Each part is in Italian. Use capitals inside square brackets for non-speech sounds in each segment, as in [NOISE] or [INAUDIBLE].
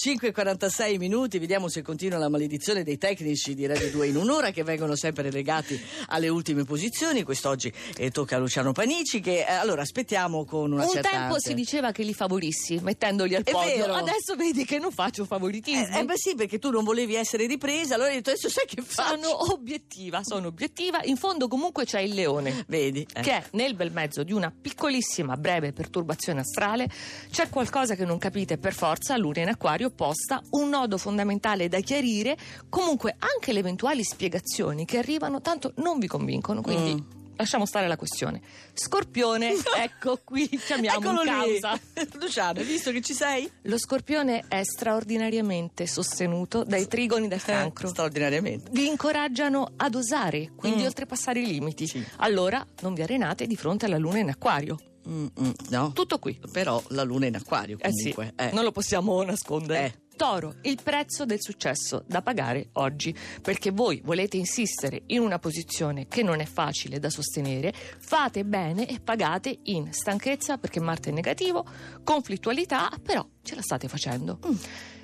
5.46 minuti, vediamo se continua la maledizione dei tecnici di Radio 2 in un'ora che vengono sempre legati alle ultime posizioni. Quest'oggi eh, tocca a Luciano Panici che eh, allora aspettiamo con una Un certa tempo ansia. si diceva che li favorissi mettendoli al È podio. vero. Adesso vedi che non faccio favoritismi. Eh, eh, beh sì, perché tu non volevi essere ripresa, allora hai detto adesso sai che faccio? sono obiettiva, sono obiettiva. In fondo comunque c'è il leone. Vedi? eh. Che è nel bel mezzo di una piccolissima breve perturbazione astrale, c'è qualcosa che non capite per forza, luna in acquario posta, un nodo fondamentale da chiarire, comunque anche le eventuali spiegazioni che arrivano tanto non vi convincono, quindi Mm. lasciamo stare la questione. Scorpione, [LAUGHS] ecco qui, chiamiamo Eccolo causa. [LAUGHS] Luciano, hai visto che ci sei? Lo scorpione è straordinariamente sostenuto dai trigoni del cancro. Eh, straordinariamente. Vi incoraggiano ad osare, quindi Mm. oltrepassare i limiti. Sì. Allora non vi arenate di fronte alla luna in acquario. Mm, mm, no, Tutto qui. però la luna è in acquario Eh sì, comunque. eh. non lo possiamo nascondere. Eh. Toro, il prezzo del successo da pagare oggi, perché voi volete insistere in una posizione che non è facile da sostenere, fate bene e pagate in stanchezza perché Marte è negativo, conflittualità, però ce la state facendo.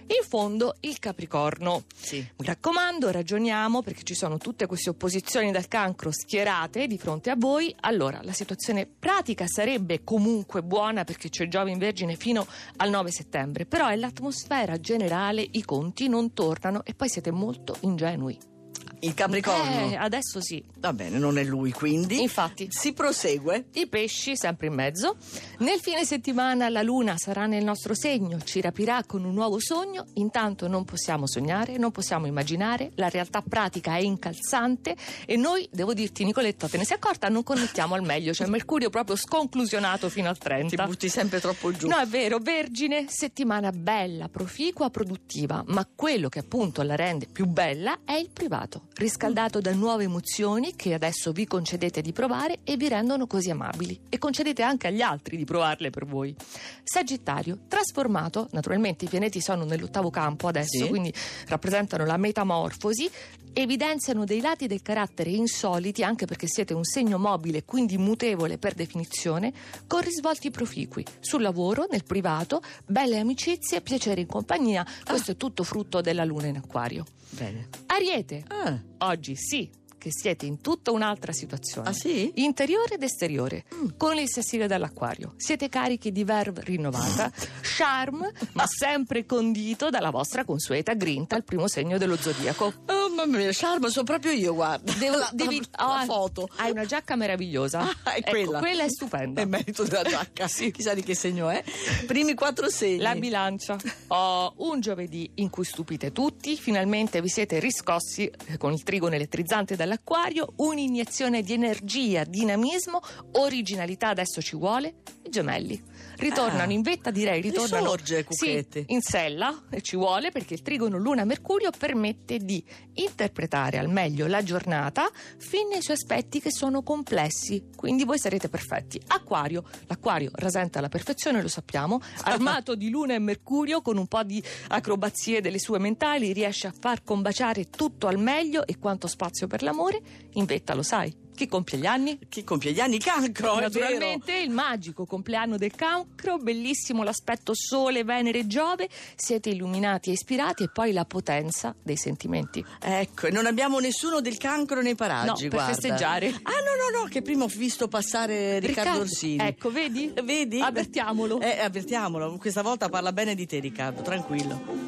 In fondo il Capricorno. Sì. Mi raccomando, ragioniamo perché ci sono tutte queste opposizioni dal cancro schierate di fronte a voi. Allora, la situazione pratica sarebbe comunque buona perché c'è Giove in Vergine fino al 9 settembre, però è l'atmosfera generale, i conti non tornano e poi siete molto ingenui. Il Capricorno. Eh, adesso sì. Va bene, non è lui quindi. Infatti. Si prosegue. I pesci sempre in mezzo. Nel fine settimana la luna sarà nel nostro segno, ci rapirà con un nuovo sogno. Intanto non possiamo sognare, non possiamo immaginare, la realtà pratica è incalzante e noi, devo dirti Nicoletta, te ne sei accorta, non connettiamo al meglio, cioè Mercurio proprio sconclusionato fino al Ti 30. butti sempre troppo giù. No, è vero, Vergine, settimana bella, proficua, produttiva, ma quello che appunto la rende più bella è il privato, riscaldato da nuove emozioni che adesso vi concedete di provare e vi rendono così amabili e concedete anche agli altri di provarle per voi. Sagittario, trasformato, naturalmente i pianeti sono nell'ottavo campo adesso, Sì. quindi rappresentano la metamorfosi, evidenziano dei lati del carattere insoliti anche perché siete un segno mobile, quindi mutevole per definizione, con risvolti proficui sul lavoro, nel privato, belle amicizie, piacere in compagnia. Questo è tutto frutto della luna in acquario. Bene. Ariete, Ah, oggi sì che siete in tutta un'altra situazione. ah sì? Interiore ed esteriore, con il sessile dall'acquario. Siete carichi di verve rinnovata, [LAUGHS] charme, ma sempre condito dalla vostra consueta grinta, il primo segno dello zodiaco. Oh mamma mia, Charma, sono proprio io, guarda. Devo- la, devi- la- la ah, foto. Hai una giacca meravigliosa. Ah, è Ecco, quella. quella è stupenda. È merito della giacca, [LAUGHS] sì. Chissà di che segno è. Primi quattro segni. La bilancia. Ho un giovedì in cui stupite tutti, finalmente vi siete riscossi eh, con il trigono elettrizzante dall'acquario, un'iniezione di energia, dinamismo, originalità adesso ci vuole. I gemelli ritornano Ah. in vetta, direi ritornano sì, in sella e ci vuole perché il trigono Luna-Mercurio permette di interpretare al meglio la giornata fin nei suoi aspetti che sono complessi, quindi voi sarete perfetti. Acquario, l'acquario rasenta la perfezione, lo sappiamo, [LAUGHS] armato di Luna e Mercurio con un po' di acrobazie delle sue mentali, riesce a far combaciare tutto al meglio e quanto spazio per l'amore, in vetta lo sai. Chi compie gli anni? Chi compie gli anni? Cancro, Naturalmente il magico compleanno del cancro, bellissimo l'aspetto Sole, Venere, Giove, siete illuminati e ispirati e poi la potenza dei sentimenti. Ecco, e non abbiamo nessuno del cancro nei paraggi, No, per guarda. festeggiare. Ah, no, no, no, che prima ho visto passare Riccardo, Orsini. Ecco, vedi? Vedi? Avvertiamolo. Eh, avvertiamolo. Questa volta parla bene di te, Riccardo, tranquillo.